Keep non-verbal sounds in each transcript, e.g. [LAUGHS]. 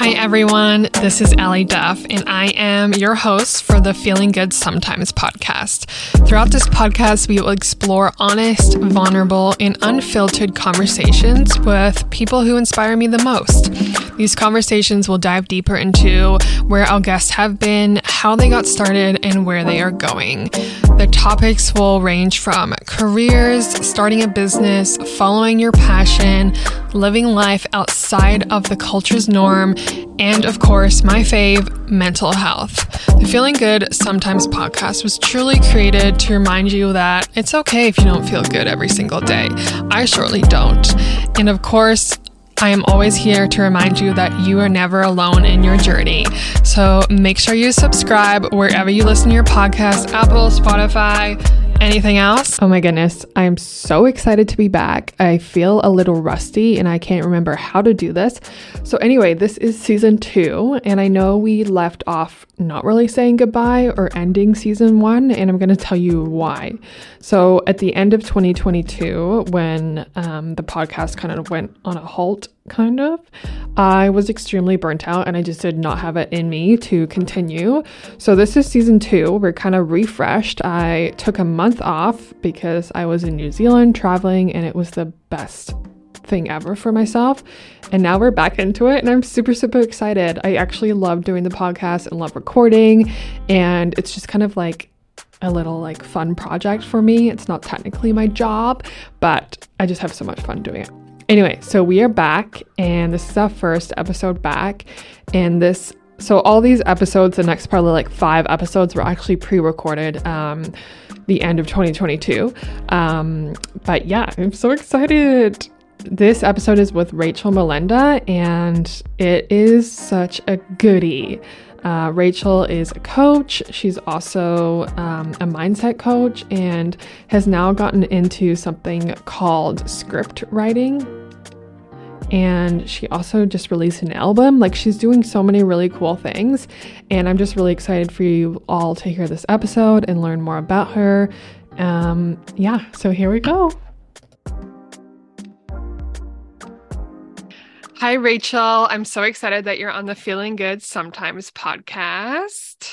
Hi, everyone. This is Allie Duff, and I am your host for the Feeling Good Sometimes podcast. Throughout this podcast, we will explore honest, vulnerable, and unfiltered conversations with people who inspire me the most. These conversations will dive deeper into where our guests have been, how they got started, and where they are going. The topics will range from careers, starting a business, following your passion, living life outside of the culture's norm, and of course, my fave, mental health. The Feeling Good Sometimes podcast was truly created to remind you that it's okay if you don't feel good every single day. I surely don't. And of course, I am always here to remind you that you are never alone in your journey. So make sure you subscribe wherever you listen to your podcast Apple, Spotify, Anything else? Oh my goodness. I'm so excited to be back. I feel a little rusty and I can't remember how to do this. So, anyway, this is season two, and I know we left off not really saying goodbye or ending season one, and I'm going to tell you why. So, at the end of 2022, when um, the podcast kind of went on a halt, kind of, I was extremely burnt out and I just did not have it in me to continue. So, this is season two. We're kind of refreshed. I took a month off because I was in New Zealand traveling, and it was the best thing ever for myself. And now we're back into it and I'm super, super excited. I actually love doing the podcast and love recording. And it's just kind of like a little like fun project for me. It's not technically my job, but I just have so much fun doing it. Anyway, so we are back and this is our first episode back. And this so all these episodes, the next probably like five episodes were actually pre-recorded um the end of 2022. Um, but yeah, I'm so excited. This episode is with Rachel Molenda, and it is such a goodie. Uh, Rachel is a coach. She's also um, a mindset coach and has now gotten into something called script writing. And she also just released an album. Like, she's doing so many really cool things. And I'm just really excited for you all to hear this episode and learn more about her. Um, yeah, so here we go. Hi, Rachel. I'm so excited that you're on the Feeling Good Sometimes podcast.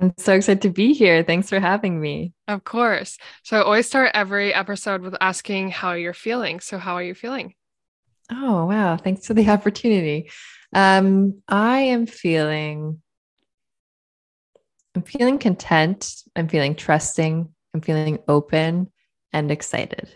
I'm so excited to be here. Thanks for having me. Of course. So I always start every episode with asking how you're feeling. So, how are you feeling? Oh, wow. Thanks for the [LAUGHS] opportunity. Um, I am feeling I'm feeling content. I'm feeling trusting. I'm feeling open and excited.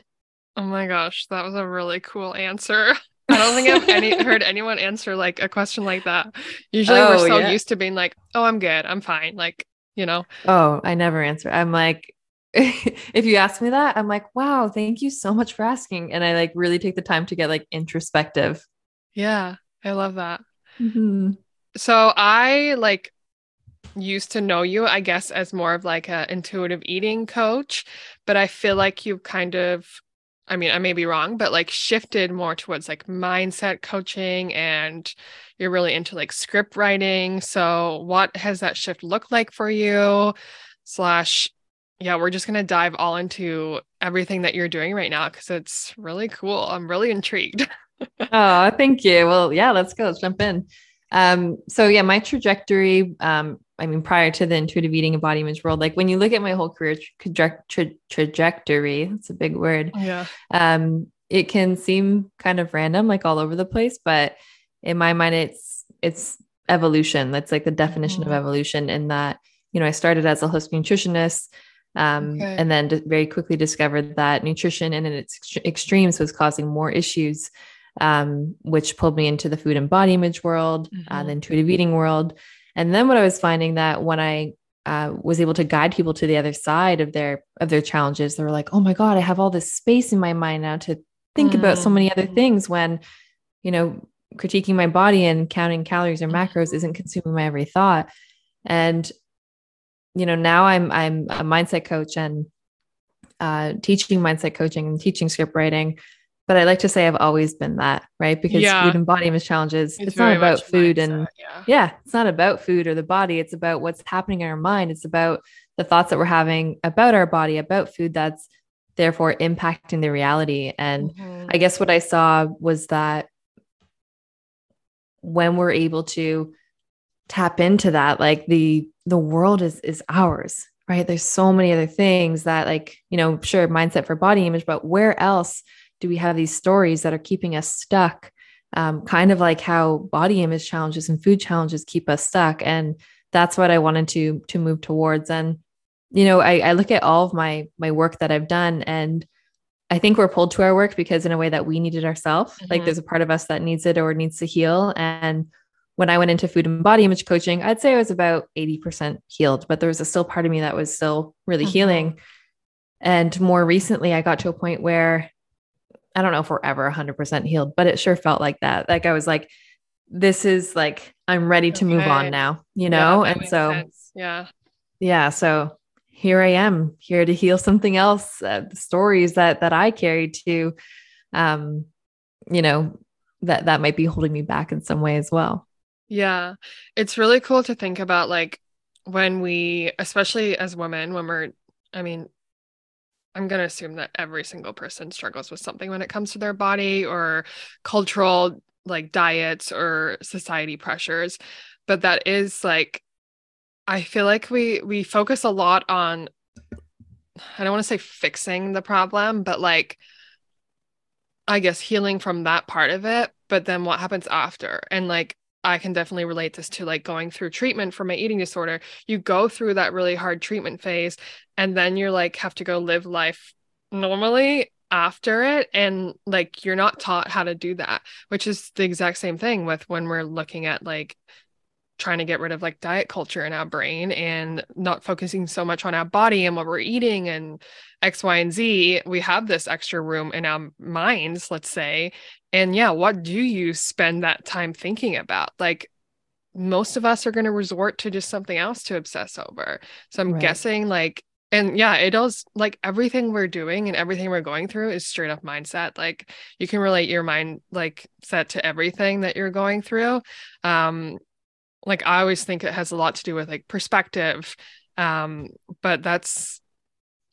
Oh my gosh, that was a really cool answer. [LAUGHS] I don't think I've any [LAUGHS] heard anyone answer like a question like that. Usually oh, we're so yeah. used to being like, "Oh, I'm good. I'm fine." Like, you know. Oh, I never answer. I'm like [LAUGHS] if you ask me that, I'm like, "Wow, thank you so much for asking." And I like really take the time to get like introspective. Yeah, I love that. Mm-hmm. So I like used to know you, I guess, as more of like a intuitive eating coach, but I feel like you've kind of I mean, I may be wrong, but like shifted more towards like mindset coaching and you're really into like script writing. So, what has that shift looked like for you? Slash, yeah, we're just going to dive all into everything that you're doing right now because it's really cool. I'm really intrigued. [LAUGHS] oh, thank you. Well, yeah, let's go. Let's jump in. Um, so yeah, my trajectory, um, I mean, prior to the intuitive eating and body image world, like when you look at my whole career tra- tra- trajectory, that's a big word. Yeah. Um, it can seem kind of random, like all over the place, but in my mind, it's it's evolution. That's like the definition mm-hmm. of evolution. In that, you know, I started as a holistic nutritionist, um, okay. and then very quickly discovered that nutrition and in its ex- extremes was causing more issues um, which pulled me into the food and body image world, mm-hmm. uh, the intuitive eating world. And then what I was finding that when I uh, was able to guide people to the other side of their of their challenges, they were like, "Oh my god, I have all this space in my mind now to think mm-hmm. about so many other mm. things." When, you know, critiquing my body and counting calories or macros mm-hmm. isn't consuming my every thought. And, you know, now I'm I'm a mindset coach and uh, teaching mindset coaching and teaching script writing but I like to say I've always been that, right? Because yeah. food and body image challenges, it's, it's not about food mindset, and yeah. yeah, it's not about food or the body. It's about what's happening in our mind. It's about the thoughts that we're having about our body, about food that's therefore impacting the reality. And mm-hmm. I guess what I saw was that when we're able to tap into that, like the the world is is ours, right? There's so many other things that like, you know, sure, mindset for body image, but where else do we have these stories that are keeping us stuck? Um, kind of like how body image challenges and food challenges keep us stuck. And that's what I wanted to to move towards. And you know, I, I look at all of my my work that I've done and I think we're pulled to our work because in a way that we need it ourselves. Mm-hmm. Like there's a part of us that needs it or needs to heal. And when I went into food and body image coaching, I'd say I was about 80% healed, but there was a still part of me that was still really mm-hmm. healing. And more recently, I got to a point where I don't know if we're ever 100% healed, but it sure felt like that. Like I was like, this is like, I'm ready to okay. move on now, you know? Yeah, and so, sense. yeah. Yeah. So here I am here to heal something else, uh, the stories that, that I carried to, um, you know, that, that might be holding me back in some way as well. Yeah. It's really cool to think about like when we, especially as women, when we're, I mean, I'm going to assume that every single person struggles with something when it comes to their body or cultural like diets or society pressures. But that is like I feel like we we focus a lot on I don't want to say fixing the problem, but like I guess healing from that part of it, but then what happens after? And like I can definitely relate this to like going through treatment for my eating disorder. You go through that really hard treatment phase and then you're like have to go live life normally after it and like you're not taught how to do that, which is the exact same thing with when we're looking at like trying to get rid of like diet culture in our brain and not focusing so much on our body and what we're eating and X, Y, and Z, we have this extra room in our minds, let's say. And yeah, what do you spend that time thinking about? Like, most of us are going to resort to just something else to obsess over. So I'm right. guessing, like, and yeah, it does like everything we're doing and everything we're going through is straight up mindset. Like, you can relate your mind, like, set to everything that you're going through. Um, like I always think it has a lot to do with like perspective. Um, but that's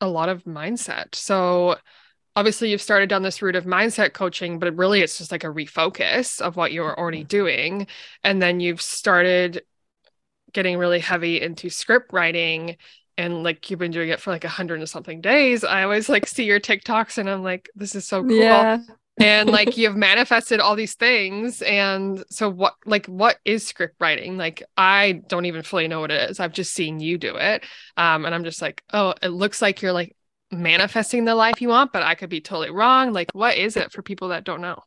a lot of mindset. So obviously you've started down this route of mindset coaching, but really it's just like a refocus of what you're already mm-hmm. doing. And then you've started getting really heavy into script writing and like you've been doing it for like a hundred and something days. I always like see your TikToks and I'm like, this is so cool. Yeah and like you've manifested all these things and so what like what is script writing? Like i don't even fully know what it is. I've just seen you do it. Um and i'm just like oh it looks like you're like manifesting the life you want but i could be totally wrong. Like what is it for people that don't know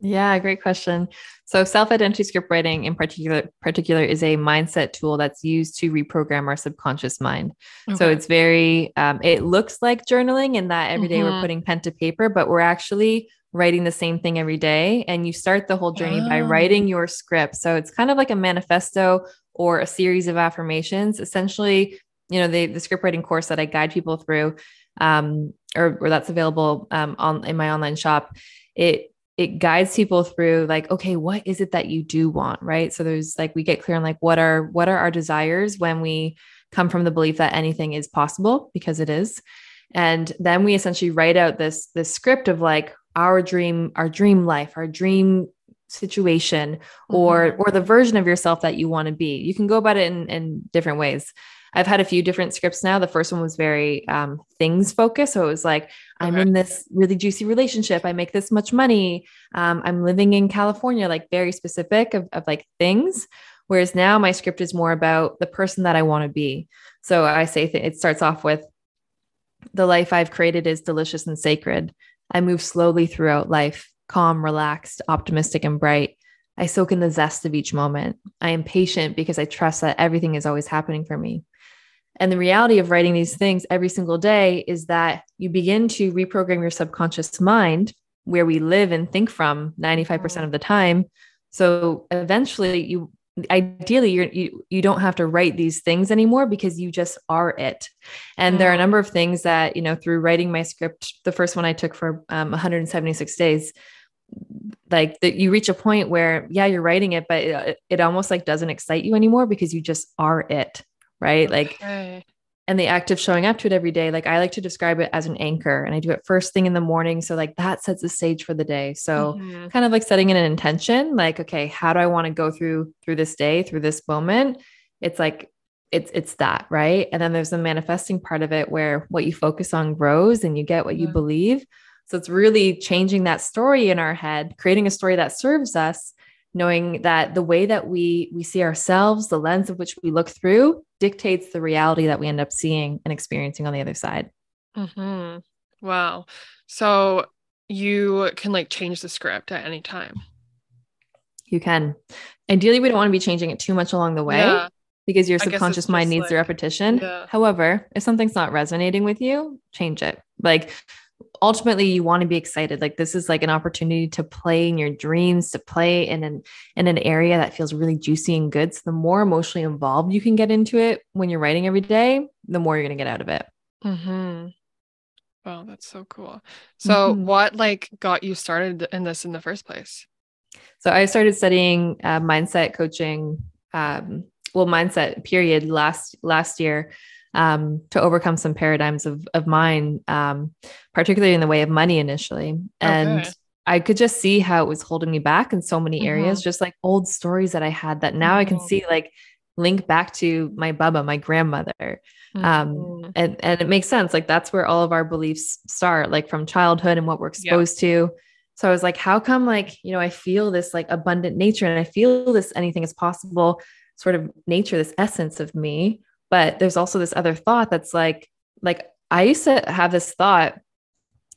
yeah, great question. So self-identity script writing in particular particular is a mindset tool that's used to reprogram our subconscious mind. Okay. So it's very um, it looks like journaling in that every day mm-hmm. we're putting pen to paper, but we're actually writing the same thing every day. And you start the whole journey oh. by writing your script. So it's kind of like a manifesto or a series of affirmations. Essentially, you know, the, the script writing course that I guide people through, um, or, or that's available um, on in my online shop. It it guides people through like okay what is it that you do want right? So there's like we get clear on like what are what are our desires when we come from the belief that anything is possible because it is. And then we essentially write out this this script of like our dream our dream life our dream situation mm-hmm. or or the version of yourself that you want to be. You can go about it in, in different ways I've had a few different scripts now. The first one was very um, things focused. So it was like, I'm in this really juicy relationship. I make this much money. Um, I'm living in California, like very specific of, of like things. Whereas now my script is more about the person that I want to be. So I say th- it starts off with the life I've created is delicious and sacred. I move slowly throughout life, calm, relaxed, optimistic, and bright. I soak in the zest of each moment. I am patient because I trust that everything is always happening for me. And the reality of writing these things every single day is that you begin to reprogram your subconscious mind where we live and think from 95% of the time. So eventually you ideally you're, you you don't have to write these things anymore because you just are it. And there are a number of things that you know through writing my script the first one i took for um, 176 days like that you reach a point where yeah you're writing it but it, it almost like doesn't excite you anymore because you just are it right? Okay. Like and the act of showing up to it every day like i like to describe it as an anchor and i do it first thing in the morning so like that sets the stage for the day so mm-hmm. kind of like setting in an intention like okay how do i want to go through through this day through this moment it's like it's it's that right and then there's the manifesting part of it where what you focus on grows and you get what you believe so it's really changing that story in our head creating a story that serves us knowing that the way that we we see ourselves the lens of which we look through dictates the reality that we end up seeing and experiencing on the other side mm-hmm. wow so you can like change the script at any time you can ideally we don't want to be changing it too much along the way yeah. because your subconscious mind needs like, the repetition yeah. however if something's not resonating with you change it like ultimately you want to be excited. Like this is like an opportunity to play in your dreams to play in an in an area that feels really juicy and good. So the more emotionally involved you can get into it when you're writing every day the more you're going to get out of it. Mm-hmm. wow that's so cool. So mm-hmm. what like got you started in this in the first place? So i started studying uh, mindset coaching um, well mindset period last last year um, to overcome some paradigms of, of mine, um, particularly in the way of money initially. And okay. I could just see how it was holding me back in so many areas, mm-hmm. just like old stories that I had that now mm-hmm. I can mm-hmm. see like link back to my baba, my grandmother. Um, mm-hmm. Um, and, and it makes sense. Like that's where all of our beliefs start, like from childhood and what we're exposed yeah. to. So I was like, how come like, you know, I feel this like abundant nature and I feel this anything is possible sort of nature, this essence of me. But there's also this other thought that's like, like I used to have this thought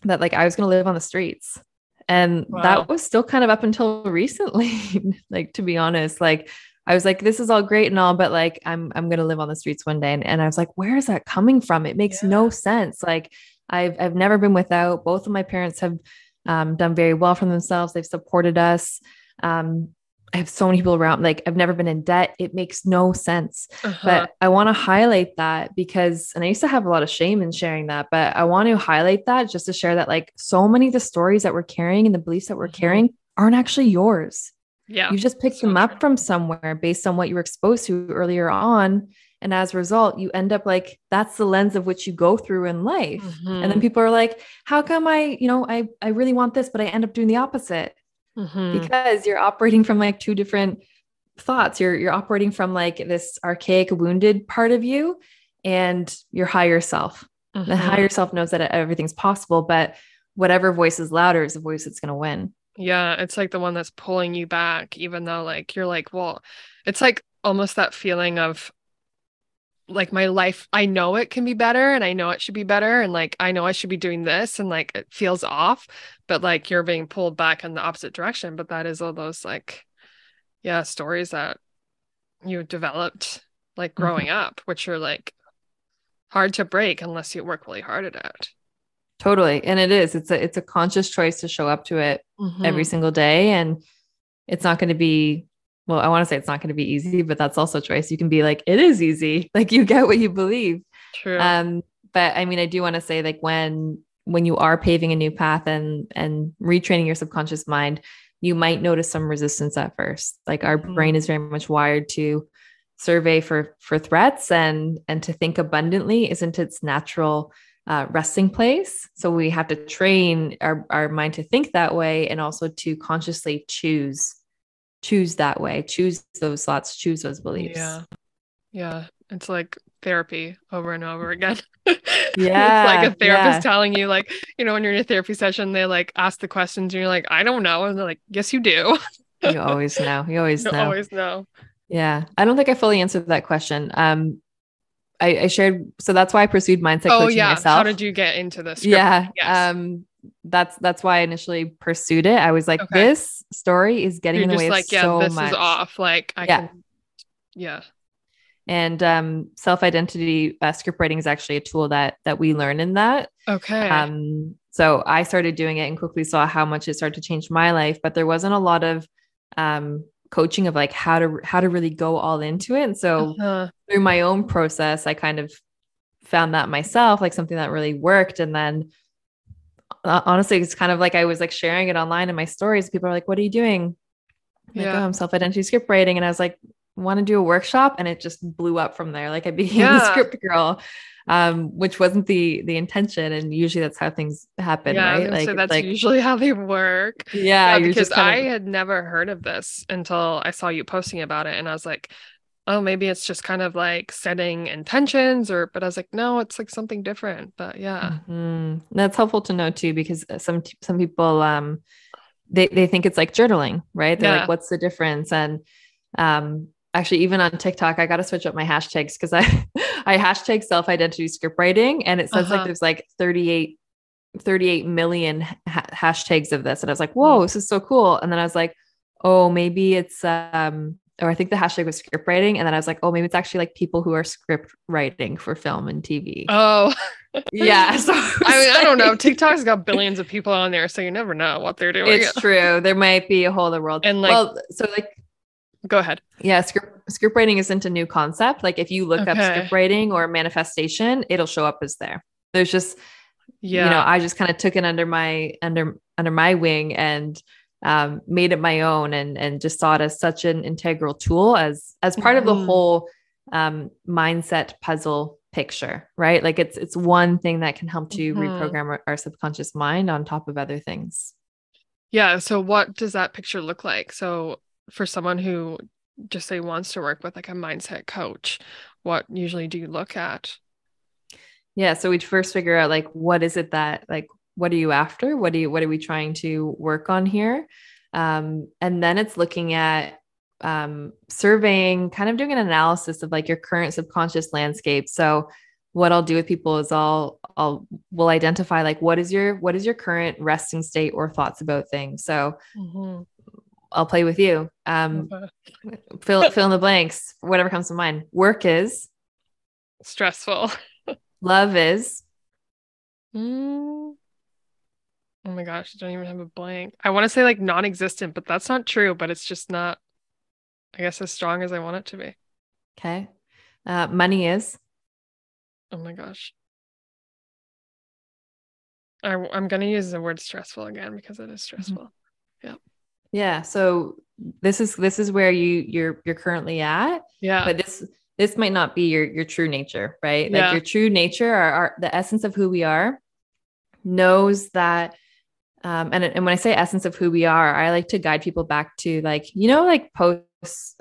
that like I was going to live on the streets. And wow. that was still kind of up until [LAUGHS] recently, like to be honest, like I was like, this is all great and all, but like I'm I'm gonna live on the streets one day. And, and I was like, where is that coming from? It makes yeah. no sense. Like I've I've never been without. Both of my parents have um, done very well for themselves. They've supported us. Um, I have so many people around, like I've never been in debt. It makes no sense. Uh-huh. But I want to highlight that because, and I used to have a lot of shame in sharing that, but I want to highlight that just to share that like so many of the stories that we're carrying and the beliefs that we're mm-hmm. carrying aren't actually yours. Yeah. You just picked so them up true. from somewhere based on what you were exposed to earlier on. And as a result, you end up like that's the lens of which you go through in life. Mm-hmm. And then mm-hmm. people are like, how come I, you know, I I really want this, but I end up doing the opposite mm-hmm. because you're operating from like two different thoughts. You're you're operating from like this archaic wounded part of you and your higher self. Mm-hmm. The higher self knows that everything's possible, but whatever voice is louder is the voice that's going to win. Yeah, it's like the one that's pulling you back, even though like you're like, well, it's like almost that feeling of like my life i know it can be better and i know it should be better and like i know i should be doing this and like it feels off but like you're being pulled back in the opposite direction but that is all those like yeah stories that you developed like mm-hmm. growing mm-hmm. up which are like hard to break unless you work really hard at it totally and it is it's a it's a conscious choice to show up to it mm-hmm. every single day and it's not going to be well, I want to say it's not going to be easy, but that's also choice. You can be like, it is easy. [LAUGHS] Like you get what you believe. True. Um, but I mean, I do want to say like when when you are paving a new path and and retraining your subconscious mind, you might notice some resistance at first. Like our mm-hmm. brain is very much wired to survey for for threats and and to think abundantly isn't its natural uh, resting place. So we have to train our, our mind to think that way and also to consciously choose choose that way, choose those thoughts, choose those beliefs. Yeah. Yeah. It's like therapy over and over again. Yeah. [LAUGHS] it's like a therapist yeah. telling you, like, you know, when you're in a therapy session, they like ask the questions and you're like, I don't know. And they're like, Yes, you do. you always know. You [LAUGHS] always you know. always know. Yeah. I don't think I fully answered that question. Um, I, I shared so that's why I pursued mindset oh, coaching yeah. myself. How did you get into this? Yeah. Yes. Um, that's that's why I initially pursued it. I was like, okay. this story is getting You're in the way like, of yeah, so this much. is off. Like, I yeah. can, yeah. And um, self identity uh, script writing is actually a tool that that we learn in that. Okay. Um, so I started doing it and quickly saw how much it started to change my life, but there wasn't a lot of um coaching of like how to how to really go all into it. And so uh-huh. through my own process, I kind of found that myself, like something that really worked. And then honestly, it's kind of like I was like sharing it online in my stories. People are like, "What are you doing?" I'm yeah. Like, oh, I'm self identity script writing, and I was like, "Want to do a workshop?" And it just blew up from there. Like I [LAUGHS] became yeah. the script girl. um, which wasn't the the intention. And usually that's how things happen, yeah, right? Like that's like, usually how they work. yeah, Yeah, because I of- had never heard of this until I saw you posting about it, and I was like, oh, maybe it's just kind of like setting intentions, or but I was like, no, it's like something different. But yeah, Mhm. That's helpful to know too, because uh, some some people um they they think it's like journaling, right? They're Yeah. like, what's the difference? And um actually even on TikTok, I got to switch up my hashtags because I [LAUGHS] I hashtag self identity script writing, and it says Uh-huh. like there's like 38 38 million ha- hashtags of this, and I was like, whoa, this is so cool. And then I was like, oh, maybe it's um or I think the hashtag was script writing. And then I was like, oh, maybe it's actually like people who are script writing for film and TV. oh, yeah. [LAUGHS] So I mean, I don't know. TikTok's got billions of people on there, so you never know what they're doing. It's true. There might be a whole other world. And, like- well, so like, Go ahead. yeah, script script writing isn't a new concept. Like, if you look up script writing or manifestation, it'll show up as there. There's just, Yeah. you know, I just kind of took it under my under under my wing and um, made it my own, and and just saw it as such an integral tool as as part of the Mhm. whole um, mindset puzzle picture, right? Like, it's it's one thing that can help to Mhm. reprogram our, our subconscious mind on top of other things. Yeah. So what does that picture look like? So for someone who just say wants to work with like a mindset coach, what usually do you look at? Yeah. So we'd first figure out like what is it that like what are you after? What do you what are we trying to work on here? Um, and then it's looking at um, surveying, kind of doing an analysis of like your current subconscious landscape. So what I'll do with people is I'll I'll will identify like what is your what is your current resting state or thoughts about things. So Mhm. I'll play with you. Um, [LAUGHS] fill fill in the blanks, whatever comes to mind. Work is, Stressful. [LAUGHS] love is, Mm. Oh my gosh, I don't even have a blank. I want to say like non-existent, but that's not true, but it's just not, I guess, as strong as I want it to be. okay. Uh, money is, Oh my gosh. I, I'm going to use the word stressful again because it is stressful. Yeah. Yeah. So this is this is where you you're you're currently at, Yeah. but this this might not be your your true nature, right? Like Yeah. your true nature, our, our the essence of who we are, knows that. Um, and and when I say essence of who we are, I like to guide people back to like you know like post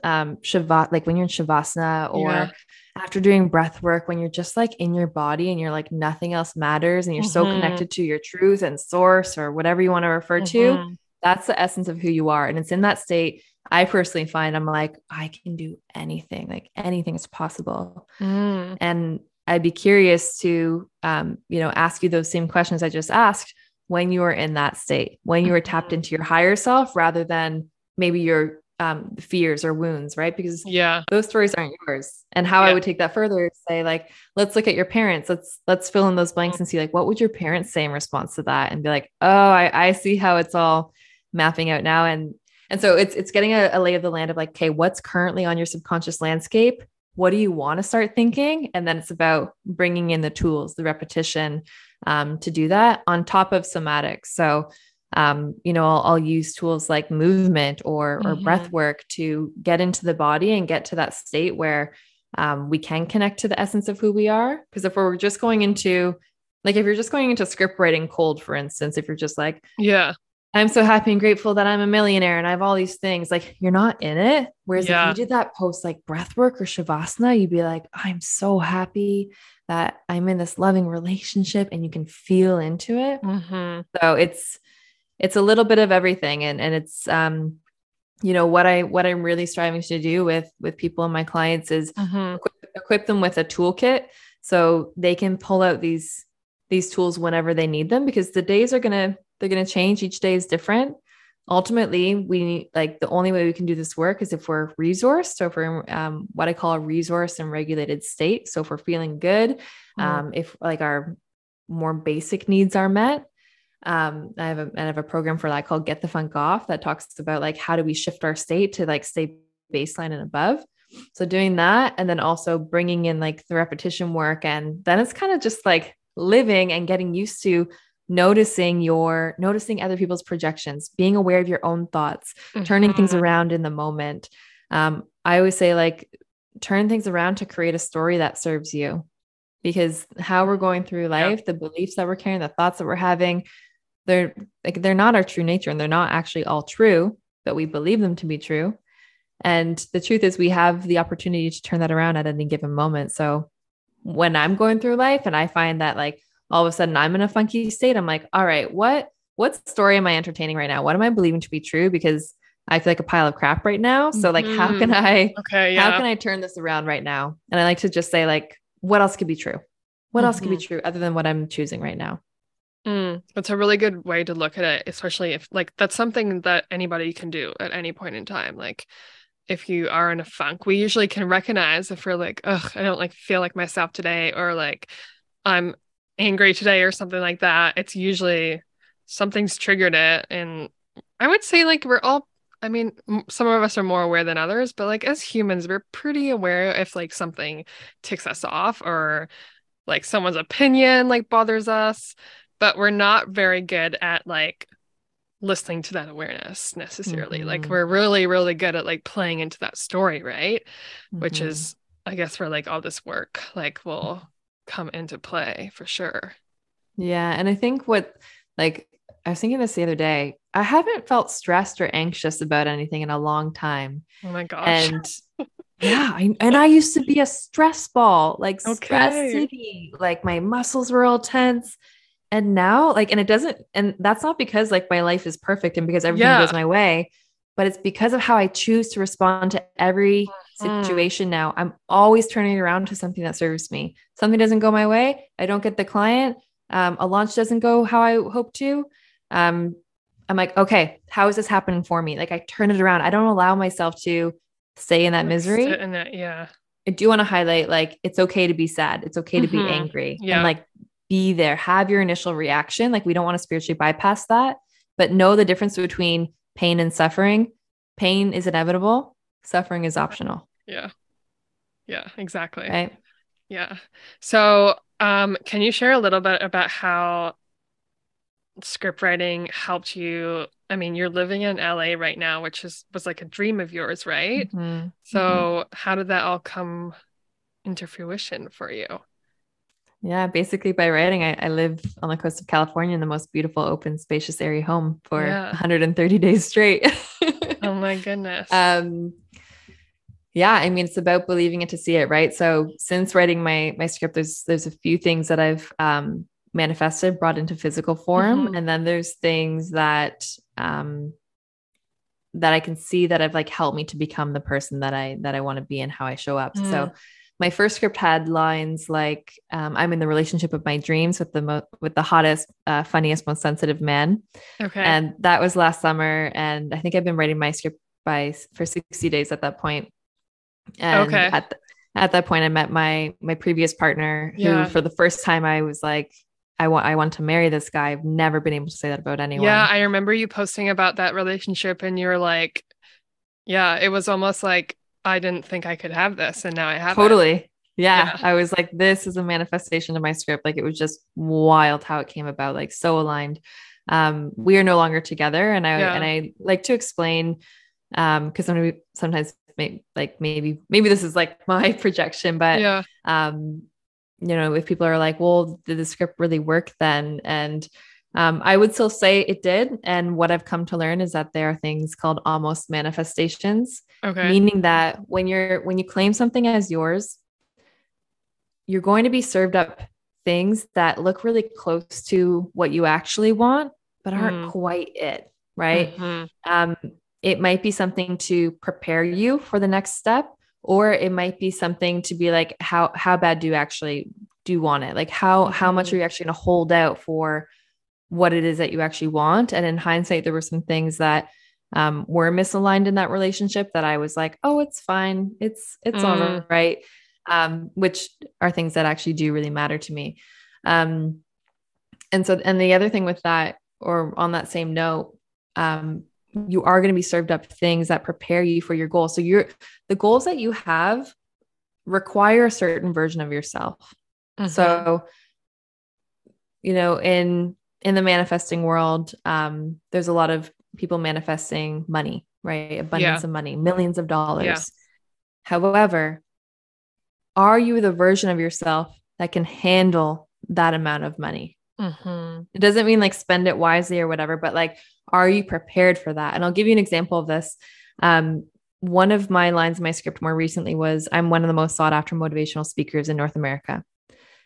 um shavat like when you're in shavasana or Yeah. after doing breath work when you're just like in your body and you're like nothing else matters and you're so Mhm. connected to your truth and source or whatever you want to refer to Mhm. that's the essence of who you are. And it's in that state, I personally find I'm like, I can do anything, like anything is possible. Mm. And I'd be curious to, um, you know, ask you those same questions I just asked when you are in that state, when you are tapped Mhm. into your higher self rather than maybe your um, fears or wounds, right? Because Yeah. those stories aren't yours. And how I would take that further is say, like, let's look at your parents. Let's let's fill in those blanks and see like what would your parents say in response to that and be like, oh, I, I see how it's all mapping out now. And and so it's it's getting a, a lay of the land of like, okay, what's currently on your subconscious landscape? What do you want to start thinking? And then it's about bringing in the tools, the repetition um, to do that on top of somatics. So um, you know, I'll, I'll use tools like movement or or breath work to get into the body and get to that state where um, we can connect to the essence of who we are. Because if we're just going into like if you're just going into script writing cold, for instance, if you're just like, Yeah. I'm so happy and grateful that I'm a millionaire and I have all these things, like you're not in it. Whereas Yeah. if you did that post like breath work or shavasana, you'd be like, I'm so happy that I'm in this loving relationship and you can feel into it. Hmm so it's it's a little bit of everything. And and it's um you know what i what i'm really striving to do with with people and my clients is hmm equip, equip them with a toolkit so they can pull out these these tools whenever they need them because the days are gonna they're gonna change. Each day is different. Ultimately we need like the only way we can do this work is if we're resourced so if we're in um, what i call a resource and regulated state. So if we're feeling good um, if like our more basic needs are met um, I have a I have a program for that called Get the Funk Off that talks about like how do we shift our state to like stay baseline and above. So doing that and then also bringing in like the repetition work and then it's kind of just like living and getting used to noticing your noticing other people's projections, being aware of your own thoughts, turning things Mhm. around in the moment. Um, I always say like turn things around to create a story that serves you because how we're going through life, yeah. the beliefs that we're carrying, the thoughts that we're having, they're like they're not our true nature and they're not actually all true, but we believe them to be true. And the truth is we have the opportunity to turn that around at any given moment. So when I'm going through life and I find that like all of a sudden I'm in a funky state, I'm like, all right, what what story am I entertaining right now? What am I believing to be true? Because I feel like a pile of crap right now. So like mm-hmm. how can. I okay, yeah. how can I turn this around right now? And I like to just say like what else could be true? What mm-hmm. else could be mm-hmm. true other than what I'm choosing right now? Mm, that's a really good way to look at it, especially if like that's something that anybody can do at any point in time. Like if you are in a funk, we usually can recognize if we're like, ugh, I don't like feel like myself today, or like I'm angry today or something like that. It's usually something's triggered it. And I would say like we're all I mean, some of us are more aware than others, but like as humans, we're pretty aware if like something ticks us off or like someone's opinion like bothers us, but we're not very good at like listening to that awareness necessarily. Mm-hmm. Like we're really, really good at like playing into that story, right? Mm-hmm. Which is, I guess, where like all this work like will come into play for sure. Yeah. And I think what like I was thinking this the other day. I haven't felt stressed or anxious about anything in a long time. Oh my gosh. And [LAUGHS] yeah, I, and I used to be a stress ball, like okay. stress city. Like my muscles were all tense. And now, like, and it doesn't, and that's not because like my life is perfect and because everything yeah. goes my way, but it's because of how I choose to respond to every mm. situation now. I'm always turning around to something that serves me. Something doesn't go my way. I don't get the client. Um, a launch doesn't go how I hope to um, I'm like, okay, how is this happening for me? Like I turn it around. I don't allow myself to stay in that misery. In that, yeah. I do want to highlight like it's okay to be sad. It's okay to mm-hmm. be angry. Yeah. And like be there. Have your initial reaction. Like we don't want to spiritually bypass that, but know the difference between pain and suffering. Pain is inevitable. Suffering is optional. Yeah. Yeah, exactly. Right. Yeah. So um, can you share a little bit about how script writing helped you i mean you're living in la right now which is was like a dream of yours right mm-hmm. so mm-hmm. how did that all come into fruition for you yeah basically by writing I, I, live on the coast of california in the most beautiful open spacious airy home for yeah. 130 days straight [LAUGHS] oh my goodness um yeah i mean it's about believing it to see it right so since writing my my script there's there's a few things that i've um manifested, brought into physical form. Mm-hmm. And then there's things that um that I can see that have like helped me to become the person that I that I want to be and how I show up. Mm. So my first script had lines like um, i'm in the relationship of my dreams with the mo- with the hottest uh, funniest most sensitive man okay and that was last summer and i think i've been writing my script by for 60 days at that point and okay at, the, at that point i met my my previous partner who yeah. for the first time i was like I want I want to marry this guy. I've never been able to say that about anyone. Yeah, I remember you posting about that relationship and you were like, yeah, it was almost like I didn't think I could have this and now I have Totally. Yeah, yeah. I was like this is a manifestation of my script. Like it was just wild how it came about, like so aligned. Um we are no longer together and I yeah. and I like to explain um because sometimes sometimes like maybe maybe this is like [LAUGHS] my projection but yeah um you know, if people are like, well, did the script really work then? And um, I would still say it did. And what I've come to learn is that there are things called almost manifestations. Okay. Meaning that when you're when you claim something as yours, you're going to be served up things that look really close to what you actually want, but aren't mm. quite it. Right. Mm-hmm. Um, it might be something to prepare you for the next step or it might be something to be like how how bad do you actually do you want it? Like how how much are mm-hmm. you actually going to hold out for what it is that you actually want? And in hindsight there were some things that um, were misaligned in that relationship that i was like oh it's fine. It's it's mm. all right. Um, which are things that actually do really matter to me. Um, and so and the other thing with that or on that same note um, you are going to be served up things that prepare you for your goals. So you're the goals that you have require a certain version of yourself. Mm-hmm. So, you know, in in the manifesting world, um, there's a lot of people manifesting money, right? Abundance yeah. of money, millions of dollars. Yeah. However, are you the version of yourself that can handle that amount of money. Mm-hmm. It doesn't mean like spend it wisely or whatever, but like, are you prepared for that? And I'll give you an example of this. Um, one of my lines in my script more recently was I'm one of the most sought after motivational speakers in North America.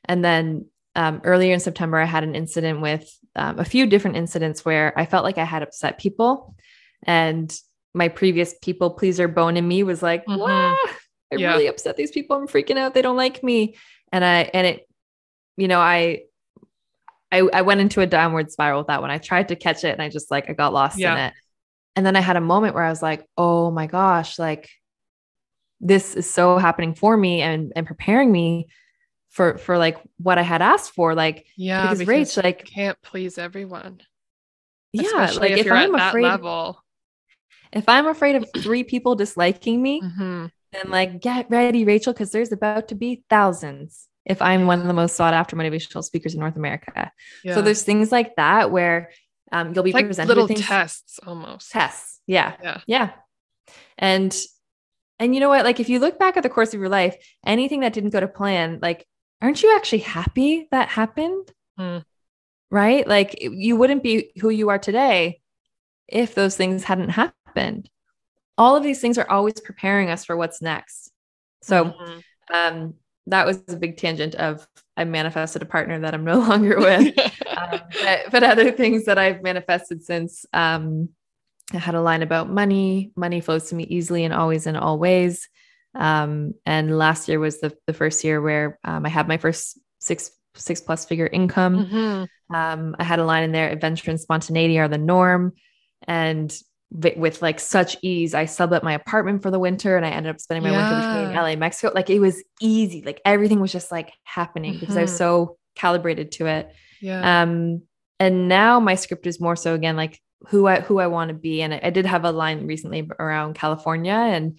And then um, earlier in September, I had an incident with um, a few different incidents where I felt like I had upset people. And my previous people pleaser bone in me was like, Mhm. I Yeah. really upset these people. I'm freaking out. They don't like me. And I, and it, you know, I, I, I went into a downward spiral with that one. I tried to catch it and I just like, I got lost in Yeah. it. And then I had a moment where I was like, oh my gosh, like this is so happening for me and, and preparing me for, for like what I had asked for. Like, Yeah. because Rach, you like, can't please everyone. yeah, especially like if, if, I'm afraid, level. if I'm afraid of three people disliking me, Mhm. then like get ready, Rachel, because there's about to be thousands if I'm one of the most sought after motivational speakers in North America. Yeah. So there's things like that where um, you'll be like presented little with things, tests almost. tests. Yeah. Yeah. Yeah. And and you know what? Like if you look back at the course of your life, anything that didn't go to plan, like, aren't you actually happy that happened? Hmm. Right? Like you wouldn't be who you are today if those things hadn't happened. All of these things are always preparing us for what's next. So Mhm. um that was a big tangent of I manifested a partner that I'm no [LAUGHS] longer with. [LAUGHS] um, but, but other things that I've manifested since um, I had a line about money. Money flows to me easily and always in all ways. Um, and last year was the, the first year where um, I had my first six six plus figure income. Mhm. Um, I had a line in there: adventure and spontaneity are the norm. And with like such ease, I sublet my apartment for the winter, and I ended up spending my winter between LA and Mexico. Like it was easy. Like everything was just like happening because I was Mhm. so calibrated to it. Yeah. Um, and now my script is more so again like who I who I want to be. And I, I did have a line recently around California, and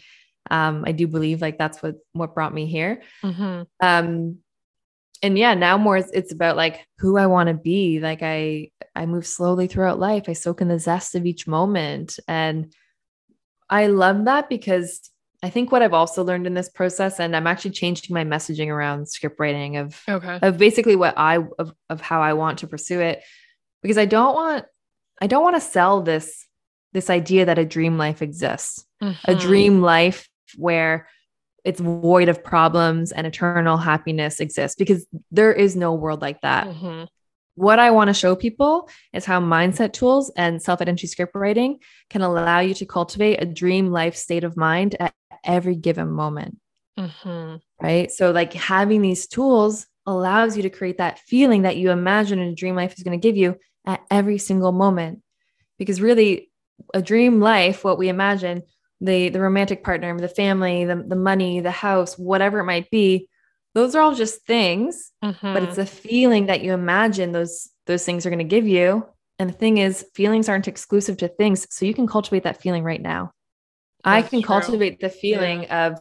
um, I do believe like that's what what brought me here. Mhm. Um, and yeah, now more it's, about like who I want to be. Like I I move slowly throughout life. I soak in the zest of each moment, and I love that because I think what I've also learned in this process, and I'm actually changing my messaging around script writing of Okay. of basically what I of, of how I want to pursue it because I don't want I don't want to sell this this idea that a dream life exists. A Mhm. dream life where it's void of problems and eternal happiness exists because there is no world like that. Mhm. What I want to show people is how mindset tools and self-identity script writing can allow you to cultivate a dream life state of mind at every given moment Mhm. right? So, like having these tools allows you to create that feeling that you imagine a dream life is going to give you at every single moment. Because really, a dream life, what we imagine, the the romantic partner, the family, the, the money, the house, whatever it might be, those are all just things, but Mhm. it's a feeling that you imagine those those things are going to give you. And the thing is, feelings aren't exclusive to things, so you can cultivate that feeling right now. I can true. cultivate the feeling of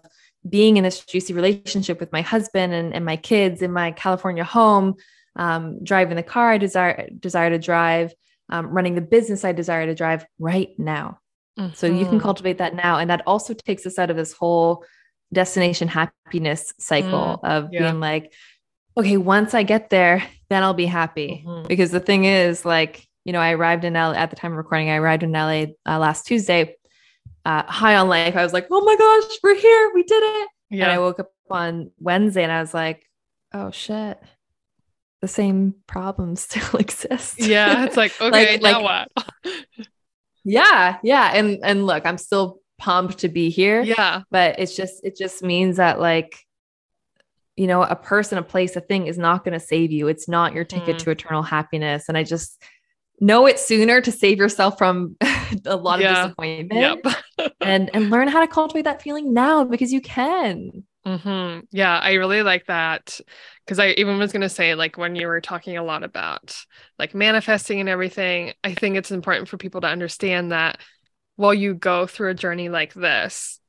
being in this juicy relationship with my husband and, and my kids in my California home, um, driving the car I desire desire to drive, um, running the business I desire to drive right now. So you can Mhm. cultivate that now, and that also takes us out of this whole destination happiness cycle of yeah. being like, okay, once I get there, then I'll be happy. Mhm. Because the thing is, like, you know, I arrived in LA at the time of recording. I arrived in LA uh, last Tuesday, uh, high on life. I was like, oh my gosh, we're here, we did it. And I woke up on Wednesday and I was like, oh shit, the same problems [LAUGHS] still exist. Yeah. It's like, [LAUGHS] okay, Like- now like- what? [LAUGHS] yeah, yeah. And and look, I'm still pumped to be here. yeah. But it's just it just means that like, you know, a person, a place, a thing is not going to save you. It's not your ticket Mhm. to eternal happiness. And I just know it sooner to save yourself from [LAUGHS] a lot Yeah. of disappointment Yep. [LAUGHS] and and learn how to cultivate that feeling now because you can. Hmm Yeah, I really like that because I even was going to say, like, when you were talking a lot about like manifesting and everything, I think it's important for people to understand that while you go through a journey like this,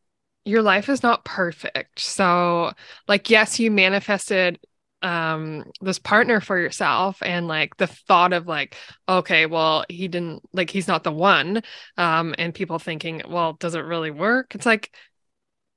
your life is not perfect. So, like, yes, you manifested um this partner for yourself and like the thought of like okay well he didn't like he's not the one um and people thinking well does it really work it's like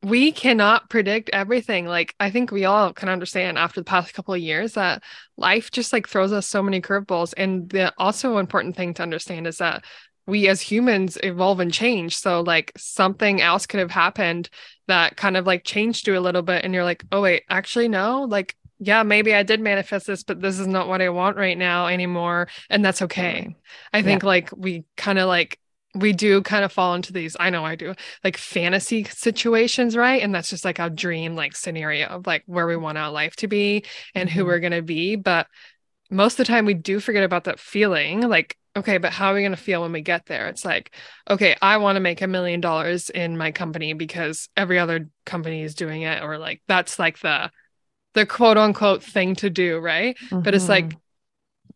we cannot predict everything. Like I think we all can understand after the past couple of years that life just like throws us so many curveballs. And the also important thing to understand is that we as humans evolve and change. So like something else could have happened that kind of like changed you a little bit and you're like, "Oh wait, actually no, like yeah, maybe I did manifest this, but this is not what I want right now anymore. And that's okay. I think yeah. like we kind of like we do kind of fall into these i know i do like fantasy situations right and that's just like a dream like scenario of like where we want our life to be and mm-hmm. who we're going to be but most of the time we do forget about that feeling like okay but how are we going to feel when we get there it's like okay i want to make a million dollars in my company because every other company is doing it or like that's like the the quote unquote thing to do right mm-hmm. but it's like mm-hmm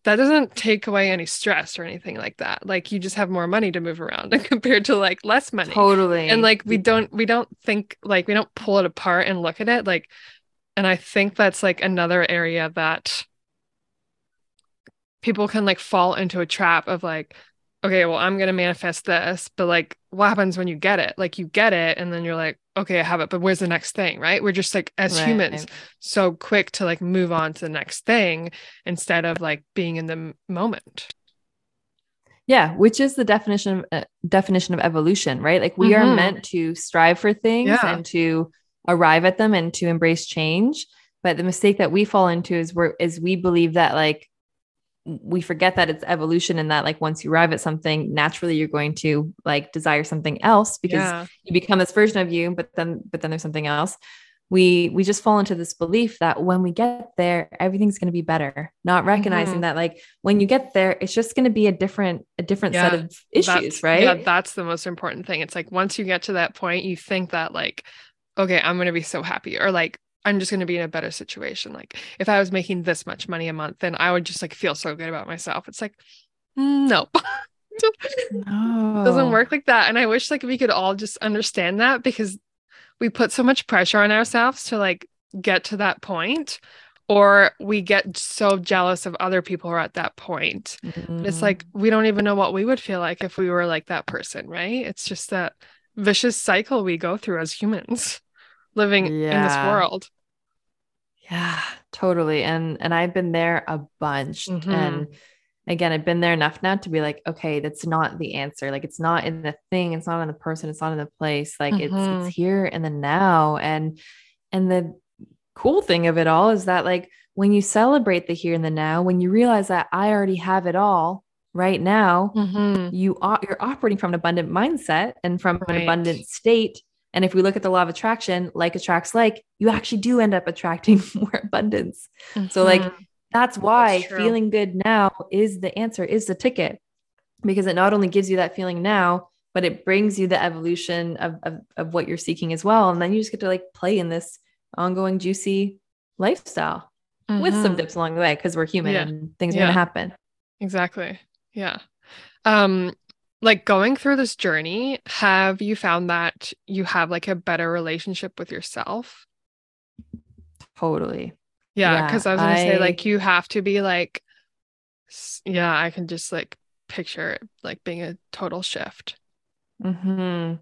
that doesn't take away any stress or anything like that. Like you just have more money to move around [LAUGHS] compared to like less money. Totally. And like we don't we don't think like we don't pull it apart and look at it like and i think that's like another area that people can like fall into a trap of like okay, well, I'm going to manifest this, but like, what happens when you get it? Like, you get it, and then you're like, okay, I have it, but where's the next thing? Right. We're just like, as right. humans, so quick to like move on to the next thing instead of like being in the moment. Yeah, which is the definition of uh, definition of evolution, right? Like we mm-hmm. are meant to strive for things yeah. and to arrive at them and to embrace change. But the mistake that we fall into is where is we believe that like we forget that it's evolution and that like once you arrive at something naturally you're going to like desire something else because yeah. you become this version of you but then but then there's something else. We we just fall into this belief that when we get there everything's going to be better. Not recognizing mm-hmm. that like when you get there it's just going to be a different a different yeah, set of issues right? yeah that's the most important thing. It's like once you get to that point you think that like okay i'm going to be so happy or like I'm just going to be in a better situation. Like if I was making this much money a month, then I would just like feel so good about myself. It's like, mm, no. [LAUGHS] no. doesn't work like that. And I wish like we could all just understand that because we put so much pressure on ourselves to like get to that point or we get so jealous of other people who are at that point. Mm-hmm. It's like we don't even know what we would feel like if we were like that person, right? It's just that vicious cycle we go through as humans living yeah. in this world. Yeah, totally. And and I've been there a bunch. Mm-hmm. And again, I've been there enough now to be like, okay, that's not the answer. Like it's not in the thing, it's not in the person, it's not in the place. Like mm-hmm. it's it's mm-hmm. here in the now. And and the cool thing of it all is that like when you celebrate the here and the now, when you realize that I already have it all right now, mm-hmm. you are you're operating from an abundant mindset and from right. an abundant state and if we look at the law of attraction, like attracts like, you actually do end up attracting [LAUGHS] more abundance. Mm-hmm. So, like, that's why that's feeling good now is the answer, is the ticket, because it not only gives you that feeling now, but it brings you the evolution of, of, of what you're seeking as well. And then you just get to like play in this ongoing, juicy lifestyle mm-hmm. with some mm-hmm. dips along the way because we're human yeah. and things yeah. are going to happen. Exactly. Yeah. Um, like going through this journey, have you found that you have like a better relationship with yourself? Totally. Yeah, because yeah, I was gonna I... say like you have to be like, yeah, I can just like picture it like being a total shift. Hmm.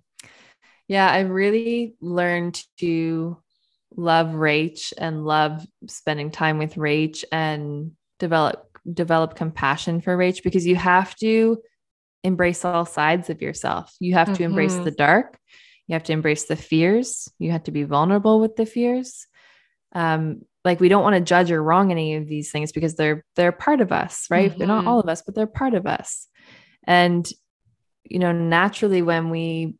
Yeah, I really learned to love Rach and love spending time with Rach and develop develop compassion for Rach because you have to embrace all sides of yourself. You have to mm-hmm. embrace the dark. You have to embrace the fears. You have to be vulnerable with the fears. Um, like we don't want to judge or wrong any of these things because they're they're part of us, right? Mm-hmm. They're not mm-hmm. all of us, but they're part of us. And you know, naturally, when we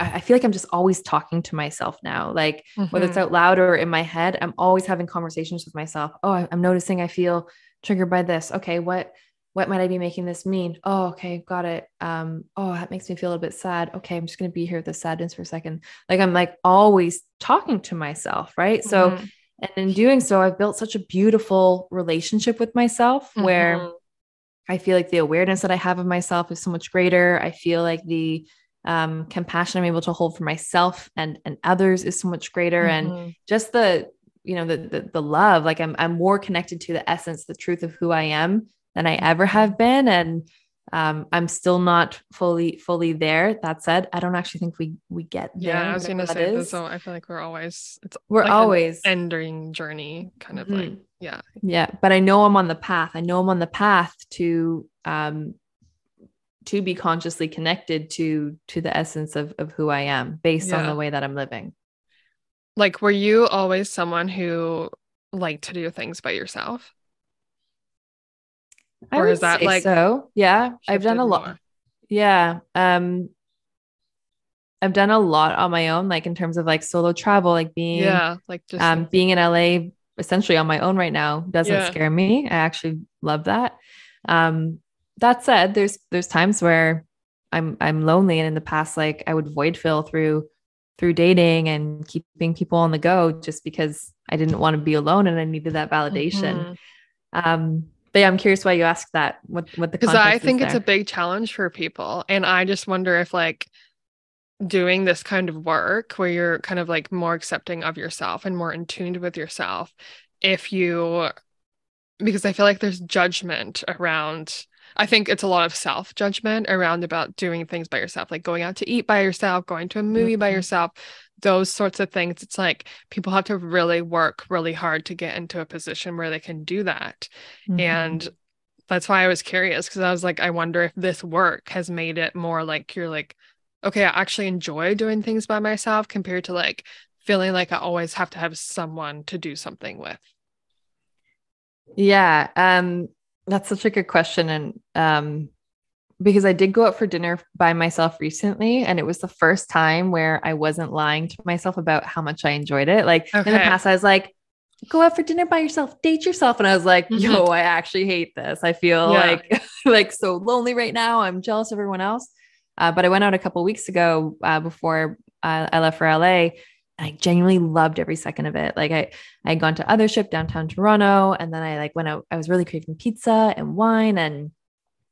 I feel like I'm just always talking to myself now. Like mm-hmm. whether it's mm-hmm. out loud or in my head, I'm always having conversations with myself. Oh, I'm noticing I feel triggered by this. Okay, what what might I be making this mean? Oh, okay, got it. Um, oh, that makes me feel a little bit sad. Okay, I'm just gonna be here with the sadness for a second. Like I'm like always talking to myself, right? Mm-hmm. So, and in doing so, I've built such a beautiful relationship with myself mm-hmm. where I feel like the awareness that I have of myself is so much greater. I feel like the um, compassion I'm able to hold for myself and and others is so much greater, mm-hmm. and just the you know the, the the love. Like I'm I'm more connected to the essence, the truth of who I am than I ever have been. And Um, I'm still not fully fully there. That said, I don't actually think we we get there. Yeah, I was gonna say this. So I feel like we're always it's we're like always ending journey, kind of like Mhm. yeah, yeah but i know i'm on the path i know i'm on the path to um to be consciously connected to to the essence of of who i am based on the way that i'm living like were you always someone who liked to do things by yourself? I Or is that, like, so yeah i've done a lot more? yeah um i've done a lot on my own like in terms of like solo travel like being Yeah, like just um like- being in la essentially on my own right now doesn't Yeah. scare me i actually love that um that said there's there's times where i'm i'm lonely and in the past like i would void fill through through dating and keeping people on the go just because i didn't want to be alone and i needed that validation Mhm. um but yeah i'm curious why you asked that what what the because I think it's a big challenge for people. And I just wonder if, like, doing this kind of work where you're kind of like more accepting of yourself and more in tuned with yourself, if you, because I feel like there's judgment around, I think it's a lot of self judgment around about doing things by yourself, like going out to eat by yourself, going to a movie by Mhm. yourself, those sorts of things. It's like people have to really work really hard to get into a position where they can do that. Mhm. And that's why I was curious because I was like, I wonder if this work has made it more like you're like, okay, I actually enjoy doing things by myself compared to like feeling like I always have to have someone to do something with. Yeah, um, that's such a good question. And um, because I did go out for dinner by myself recently, and it was the first time where I wasn't lying to myself about how much I enjoyed it. Like in the past, I was like, go out for dinner by yourself, date yourself. And I was like, Mhm. yo, I actually hate this. I feel Yeah. like [LAUGHS] like so lonely right now. I'm jealous of everyone else. Uh, but I went out a couple weeks ago uh, before I, I left for LA. I genuinely loved every second of it. Like I, I had gone to Othership downtown Toronto, and then I like went out. I was really craving pizza and wine, and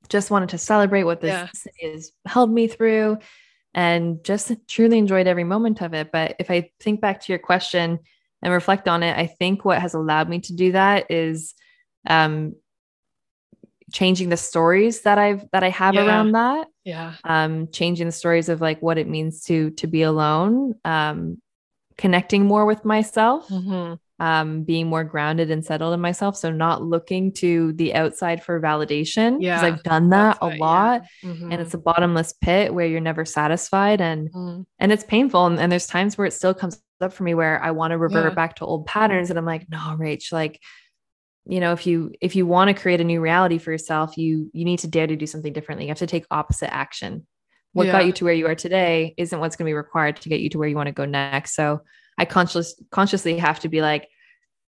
just wanted to celebrate what this Yeah. city has held me through, and just truly enjoyed every moment of it. But if I think back to your question and reflect on it, I think what has allowed me to do that is um, changing the stories that I've that I have Yeah. around that Yeah. um, changing the stories of like what it means to to be alone, um, connecting more with myself, Mhm. Um, being more grounded and settled in myself. So not looking to the outside for validation because Yeah, I've done that a what- lot, yeah. and Mhm. it's a bottomless pit where you're never satisfied and Mhm. and it's painful. And, and there's times where it still comes up for me where I want to revert Yeah. back to old patterns, and I'm like, no, Rach, like you know if you if you want to create a new reality for yourself you you need to dare to do something differently you have to take opposite action what Yeah. got you to where you are today isn't what's going to be required to get you to where you want to go next so i conscious consciously have to be like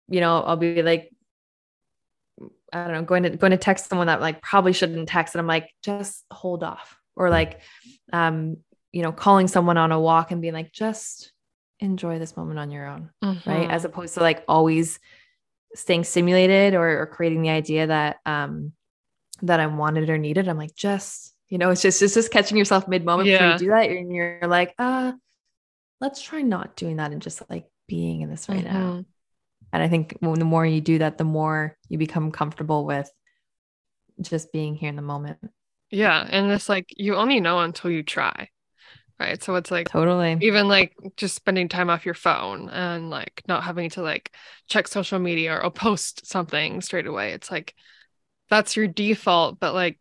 you know i'll be like i don't know going to going to text someone that like probably shouldn't text. And i'm like just hold off. Or like um you know calling someone on a walk and being like just enjoy this moment on your own right? Mhm. as opposed to like always staying stimulated or, or creating the idea that um that i'm wanted or needed. I'm like just you know it's just it's just catching yourself mid-moment before you do that. And you're like uh let's try not doing that and just like being in this right now Mhm. and i think when the more you do that the more you become comfortable with just being here in the moment Yeah. And it's like you only know until you try. Right. So it's like totally even like just spending time off your phone and like not having to like check social media or [LAUGHS] post something straight away. It's like that's your default, but like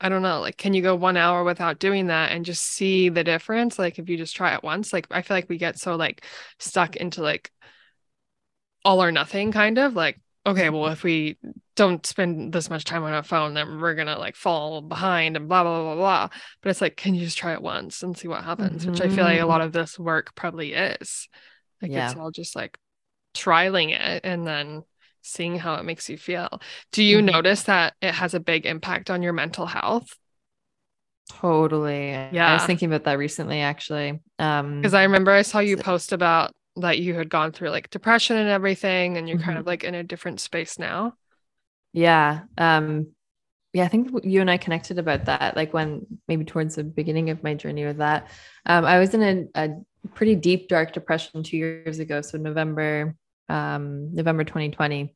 I don't know, like can you go one hour without doing that and just see the difference? Like if you just try it once, like I feel like we get so like stuck into like all or nothing kind of like okay, well if we don't spend this much time on our phone, then we're gonna like fall behind and blah blah blah blah. But it's like, can you just try it once and see what happens? Which I feel like a lot of mm-hmm. this work probably is. Like it's all just like trialing it and then seeing how it makes you feel. Do you Mhm. notice that it has a big impact on your mental health? totally Yeah. i was thinking about that recently actually um Because I remember I saw you post about that you had gone through like depression and everything, and you're kind Mhm. of like in a different space now. Yeah. Um yeah, I think you and I connected about that like when maybe towards the beginning of my journey with that. Um I was in a, a pretty deep dark depression 2 years ago, so November um November 2020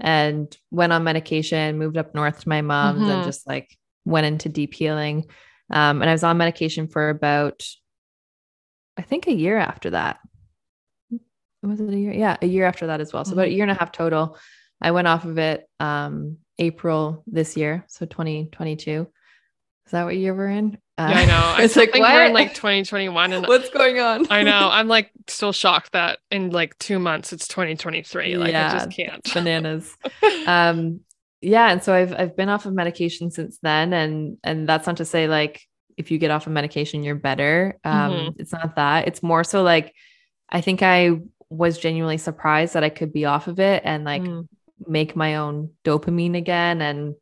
and went on medication, moved up north to my mom's Mhm. and just like went into deep healing. Um, and I was on medication for about, I think, a year after that. Was it a year? Yeah, a year after that as well. So about a year and a half total. I went off of it um, April this year, so 2022. Is that what year we're in? Uh, yeah, I know. [LAUGHS] I it's like we're in like 2021 and [LAUGHS] what's going on? I know. [LAUGHS] I'm like still shocked that in like two months it's 2023. Like yeah, I just can't. Bananas. um yeah, and so I've I've been off of medication since then. And and that's not to say like if you get off of medication, you're better. Um, mm-hmm. it's not that. It's more so like I think I was genuinely surprised that I could be off of it and like mm. make my own dopamine again and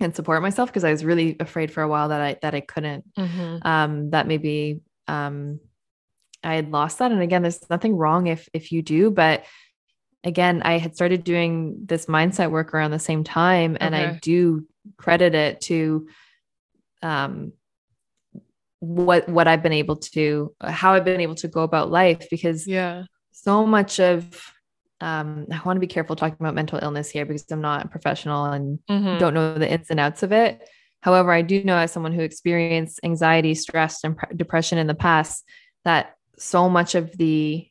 and support myself because I was really afraid for a while that I that I couldn't. Mm-hmm. Um, that maybe um, I had lost that. And again, there's nothing wrong if if you do, but again, I had started doing this mindset work around the same time, and okay. I do credit it to um what what I've been able to how I've been able to go about life because yeah so much of um, I want to be careful talking about mental illness here because I'm not a professional and mm-hmm. don't know the ins and outs of it. However, I do know as someone who experienced anxiety, stress, and pre- depression in the past that so much of the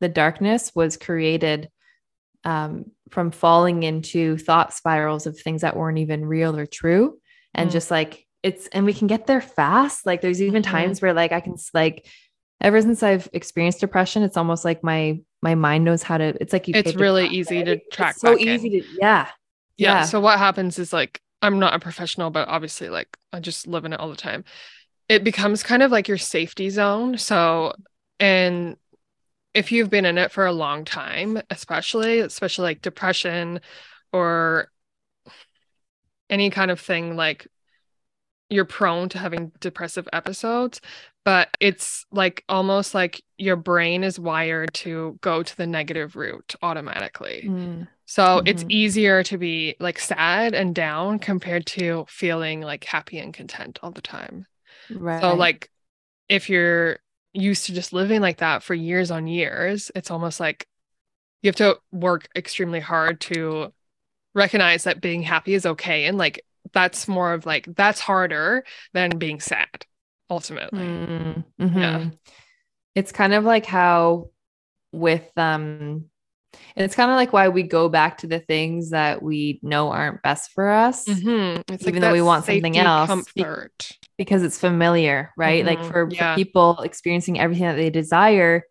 the darkness was created um, from falling into thought spirals of things that weren't even real or true, and mm. just like it's and we can get there fast. Like there's even mm-hmm. times where like I can like ever since I've experienced depression, it's almost like my my mind knows how to it's like you it's really easy to track it's so easy in. to yeah, yeah yeah. so what happens is like i'm not a professional but obviously like i just live in it all the time. It becomes kind of like your safety zone so and if you've been in it for a long time especially especially like depression or any kind of thing like you're prone to having depressive episodes but it's like almost like your brain is wired to go to the negative route automatically. Mm. So mm-hmm. it's easier to be like sad and down compared to feeling like happy and content all the time. Right. So like if you're used to just living like that for years on years, it's almost like you have to work extremely hard to recognize that being happy is okay and like that's more of like that's harder than being sad ultimately. Mm-hmm. Yeah. It's kind of like how with um it's kind of like why we go back to the things that we know aren't best for us, mm-hmm. even like though we want something else, comfort. because it's familiar, right? Mm-hmm. Like for, yeah. for people experiencing everything that they desire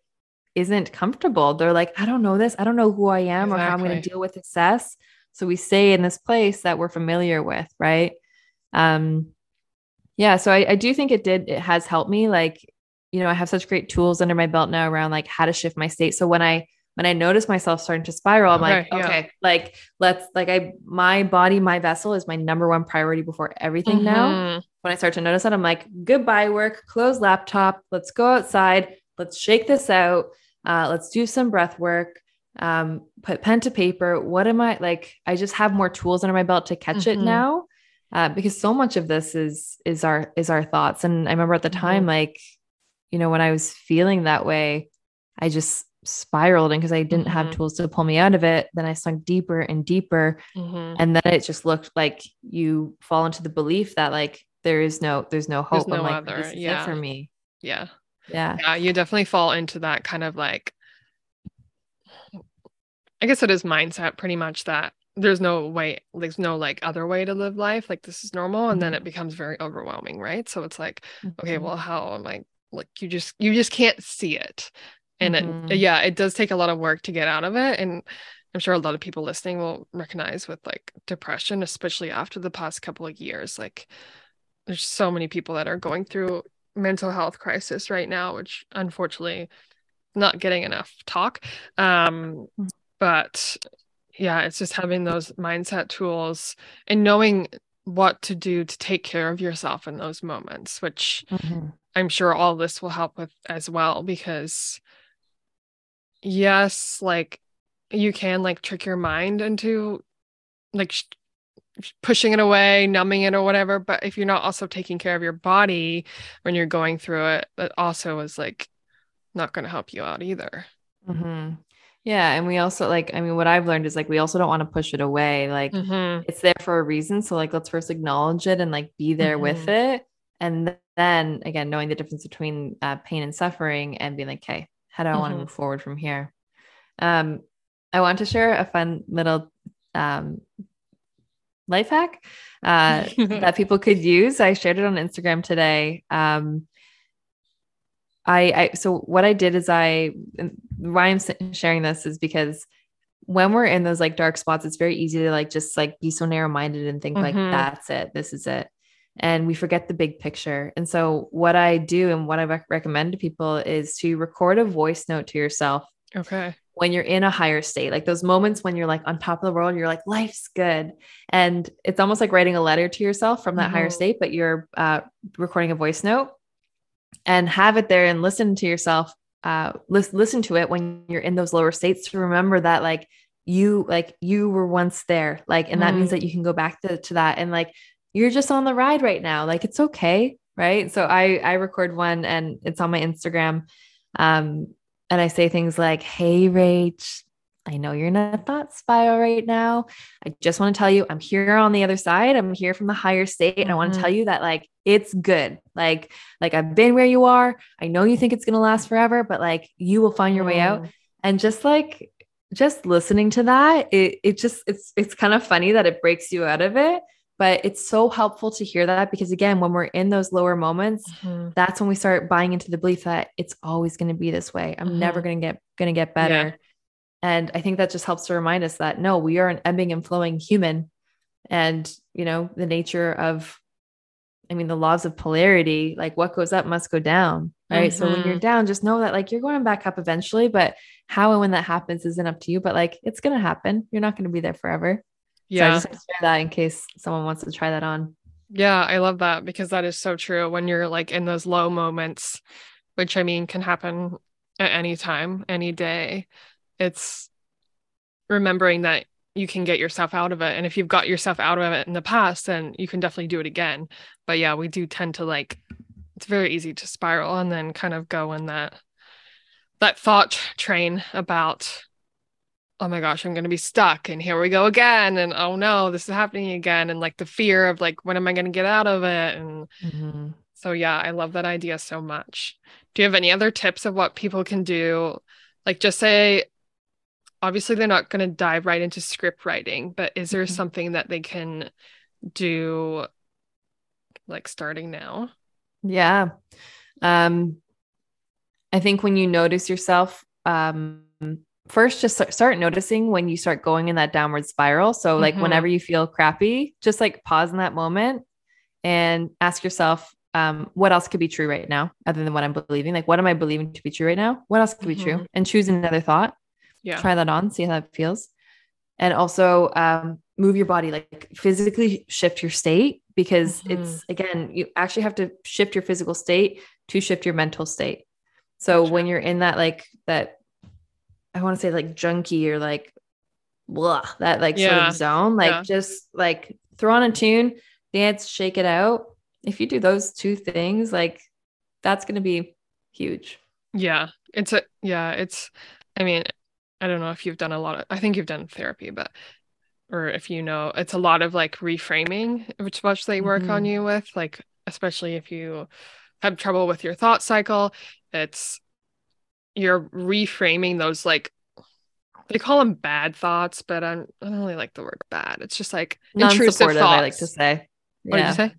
isn't comfortable. They're like, I don't know this. I don't know who I am exactly. or how I'm going to deal with success. So we stay in this place that we're familiar with, right? Um, yeah so I, I do think it did it has helped me like you know i have such great tools under my belt now around like how to shift my state so when i when i notice myself starting to spiral i'm okay, like okay yeah. like let's like i my body my vessel is my number one priority before everything mm-hmm. now when i start to notice that i'm like goodbye work close laptop let's go outside let's shake this out uh, let's do some breath work um, put pen to paper what am i like i just have more tools under my belt to catch mm-hmm. it now uh, because so much of this is is our is our thoughts and i remember at the time mm-hmm. like you know when i was feeling that way i just spiraled and because i didn't mm-hmm. have tools to pull me out of it then i sunk deeper and deeper mm-hmm. and then it just looked like you fall into the belief that like there is no there's no hope there's no I'm like other. yeah. for me yeah yeah yeah you definitely fall into that kind of like i guess it is mindset pretty much that there's no way there's no like other way to live life like this is normal and then it mm-hmm. becomes very overwhelming right so it's like mm-hmm. okay well how am i like you just you just can't see it and mm-hmm. it, yeah it does take a lot of work to get out of it and i'm sure a lot of people listening will recognize with like depression especially after the past couple of years like there's so many people that are going through mental health crisis right now which unfortunately not getting enough talk um mm. But yeah it's just having those mindset tools and knowing what to do to take care of yourself in those moments which mm-hmm. i'm sure all this will help with as well because yes like you can like trick your mind into like sh- pushing it away numbing it or whatever but if you're not also taking care of your body when you're going through it that also is like not going to help you out either mm-hmm. Yeah. And we also like, I mean, what I've learned is like, we also don't want to push it away. Like, Mhm. it's there for a reason. So, like, let's first acknowledge it and like be there with it. And then again, knowing the difference between uh, pain and suffering and being like, okay, how do I want to move forward from here? Um, I want to share a fun little um, life hack uh, [LAUGHS] that people could use. I shared it on Instagram today. Um, I, I so what I did is I why I'm sharing this is because when we're in those like dark spots, it's very easy to like just like be so narrow minded and think like Mhm. that's it, this is it, and we forget the big picture. And so what I do and what I rec- recommend to people is to record a voice note to yourself Okay. when you're in a higher state, like those moments when you're like on top of the world, you're like, life's good. And it's almost like writing a letter to yourself from that higher Mhm. state, but you're uh, recording a voice note and have it there and listen to yourself. Uh, lis- listen to it when you're in those lower states to remember that like you like you were once there like and that means Mm. that you can go back to, to that and like you're just on the ride right now like it's okay right so i i record one and it's on my instagram um and I say things like, Hey, Rach, I know you're in a thought spiral right now. I just want to tell you, I'm here on the other side. I'm here from the higher state. And I want to tell you that like it's good. Like, like I've been where you are. I know you think it's gonna last forever, but like you will find your way out. Mm. And just like just listening to that, it it just it's it's kind of funny that it breaks you out of it. But it's so helpful to hear that because again, when we're in those lower moments, Mhm. that's when we start buying into the belief that it's always going to be this way. I'm never going to get going to get better. Yeah. And I think that just helps to remind us that no, we are an ebbing and flowing human. And, you know, the nature of I mean, the laws of polarity, like what goes up must go down. Right. So when you're Mhm. down, just know that like you're going back up eventually, but how and when that happens isn't up to you, but like it's going to happen. You're not going to be there forever. So I Yeah. just want to share that in case someone wants to try that on. Yeah, I love that because that is so true when you're like in those low moments, which I mean can happen at any time, any day. It's remembering that you can get yourself out of it. And if you've got yourself out of it in the past, then you can definitely do it again. But yeah, we do tend to like it's very easy to spiral and then kind of go in that that thought train about oh my gosh, I'm going to be stuck and here we go again and oh no, this is happening again and like the fear of like when am I going to get out of it and mm-hmm. so yeah, I love that idea so much. Do you have any other tips of what people can do? Like just say obviously they're not going to dive right into script writing, but is there Mhm. something that they can do like starting now? Yeah. Um, I think when you notice yourself, um, first just start- noticing when you start going in that downward spiral. So, like, Mhm. whenever you feel crappy, just like pause in that moment and ask yourself, um, what else could be true right now, other than what I'm believing? Like, what am I believing to be true right now? What else could be true? Mhm. And choose another thought Yeah. try that on see how that feels and also um, move your body like physically shift your state because Mhm. it's again you actually have to shift your physical state to shift your mental state so Gotcha. when you're in that like that i want to say like junkie or like blah, that like sort of zone like Yeah. just like throw on a tune dance shake it out if you do those two things like that's going to be huge Yeah. It's a yeah, it's I mean, I don't know if you've done a lot of I think you've done therapy, but or if you know, it's a lot of like reframing, which much they work on Mhm. you with, like especially if you have trouble with your thought cycle, it's you're reframing those like they call them bad thoughts, but I'm, I don't really like the word bad. It's just like intrusive thoughts. i like to say What did you say?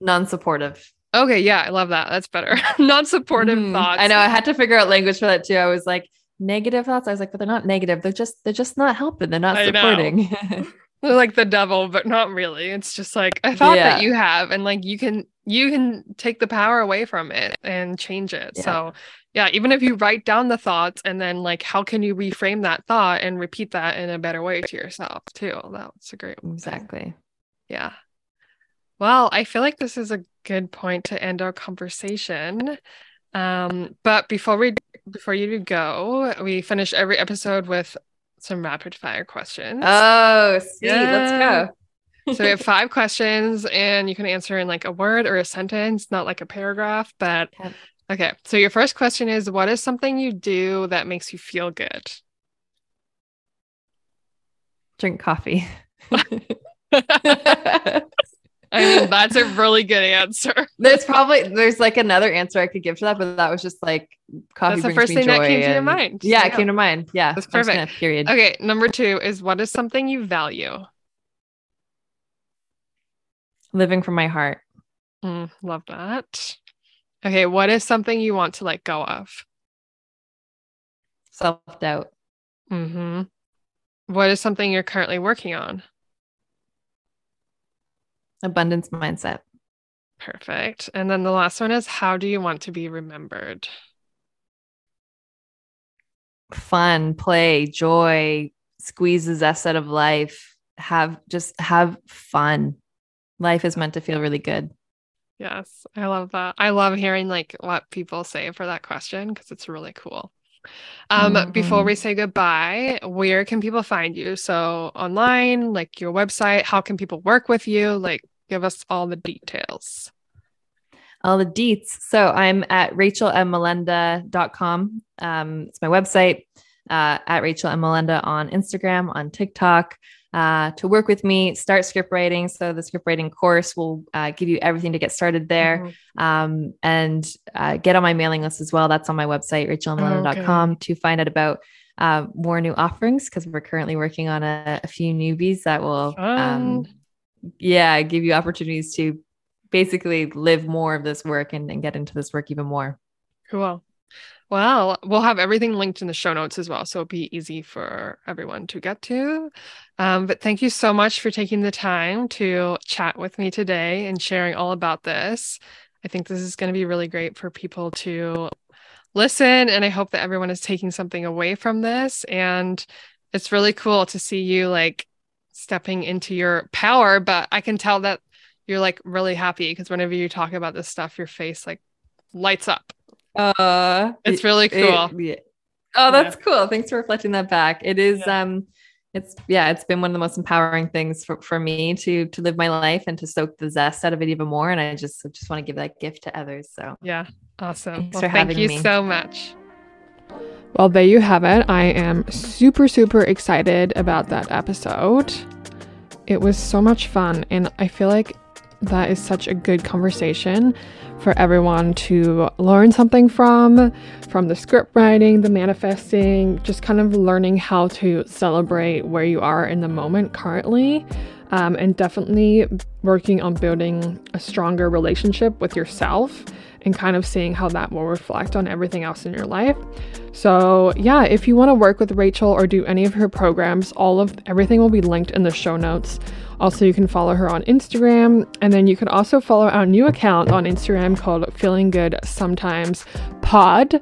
non-supportive Okay, yeah, I love that. That's better. [LAUGHS] Non-supportive Mhm. thoughts. I know I had to figure out language for that too. I was like negative thoughts. I was like, but they're not negative. They're just they're just not helping. They're not I supporting. [LAUGHS] [LAUGHS] They're like the devil, but not really. It's just like a thought that you have, and like you can you can take the power away from it and change it. Yeah. So yeah, even if you write down the thoughts and then like how can you reframe that thought and repeat that in a better way to yourself too? That's a great thing. exactly. Yeah. Well, I feel like this is a good point to end our conversation. Um, but before we before you go, we finish every episode with some rapid fire questions. Oh, sweet. Yeah. Let's go. [LAUGHS] so we have five questions and you can answer in like a word or a sentence, not like a paragraph, but Okay. okay. So your first question is what is something you do that makes you feel good? Drink coffee. [LAUGHS] [LAUGHS] I mean, [LAUGHS] that's a really good answer. there's probably there's like another answer I could give to that, but that was just like coffee. That's the first thing that came to your mind. Yeah, it came to mind. Yeah, that's perfect. period. Okay, number two is what is something you value? Living from my heart. Mm, love that. Okay, what is something you want to let go of? Self doubt. Mm-hmm. What is something you're currently working on? Abundance mindset. Perfect. And then the last one is how do you want to be remembered? Fun, play, joy, squeeze the zest out of life. Have just have fun. Life is meant to feel really good. Yes, I love that. I love hearing like what people say for that question because it's really cool. Um, mm-hmm. Before we say goodbye, where can people find you? So online, like your website, how can people work with you? Like, give us all the details. All the deets. So I'm at rachelmmolenda.com. Um, it's my website. Uh, at Rachel M. Molenda on Instagram, on TikTok. Uh, to work with me, start script writing. So the script writing course will uh, give you everything to get started there, mm-hmm. um, and uh, get on my mailing list as well. That's on my website, rachelmolenda.com, okay. to find out about uh, more new offerings because we're currently working on a, a few newbies that will, um, yeah, give you opportunities to basically live more of this work and, and get into this work even more. Cool. Well, we'll have everything linked in the show notes as well. So it'll be easy for everyone to get to. Um, but thank you so much for taking the time to chat with me today and sharing all about this. I think this is going to be really great for people to listen. And I hope that everyone is taking something away from this. And it's really cool to see you like stepping into your power. But I can tell that you're like really happy because whenever you talk about this stuff, your face like lights up. Uh, it's really cool. It, yeah. Oh, that's yeah. cool. Thanks for reflecting that back. It is yeah. um it's yeah, it's been one of the most empowering things for, for me to to live my life and to soak the zest out of it even more. And I just just want to give that gift to others. So yeah, awesome. Well, thank you me. so much. Well, there you have it. I am super, super excited about that episode. It was so much fun, and I feel like that is such a good conversation for everyone to learn something from, from the script writing, the manifesting, just kind of learning how to celebrate where you are in the moment currently. Um, and definitely working on building a stronger relationship with yourself and kind of seeing how that will reflect on everything else in your life. So, yeah, if you want to work with Rachel or do any of her programs, all of everything will be linked in the show notes. Also, you can follow her on Instagram, and then you can also follow our new account on Instagram called Feeling Good Sometimes Pod.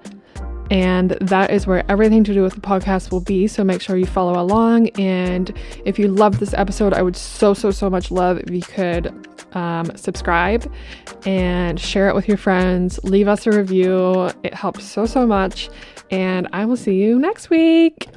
And that is where everything to do with the podcast will be. So make sure you follow along. And if you love this episode, I would so, so, so much love if you could um, subscribe and share it with your friends. Leave us a review, it helps so, so much. And I will see you next week.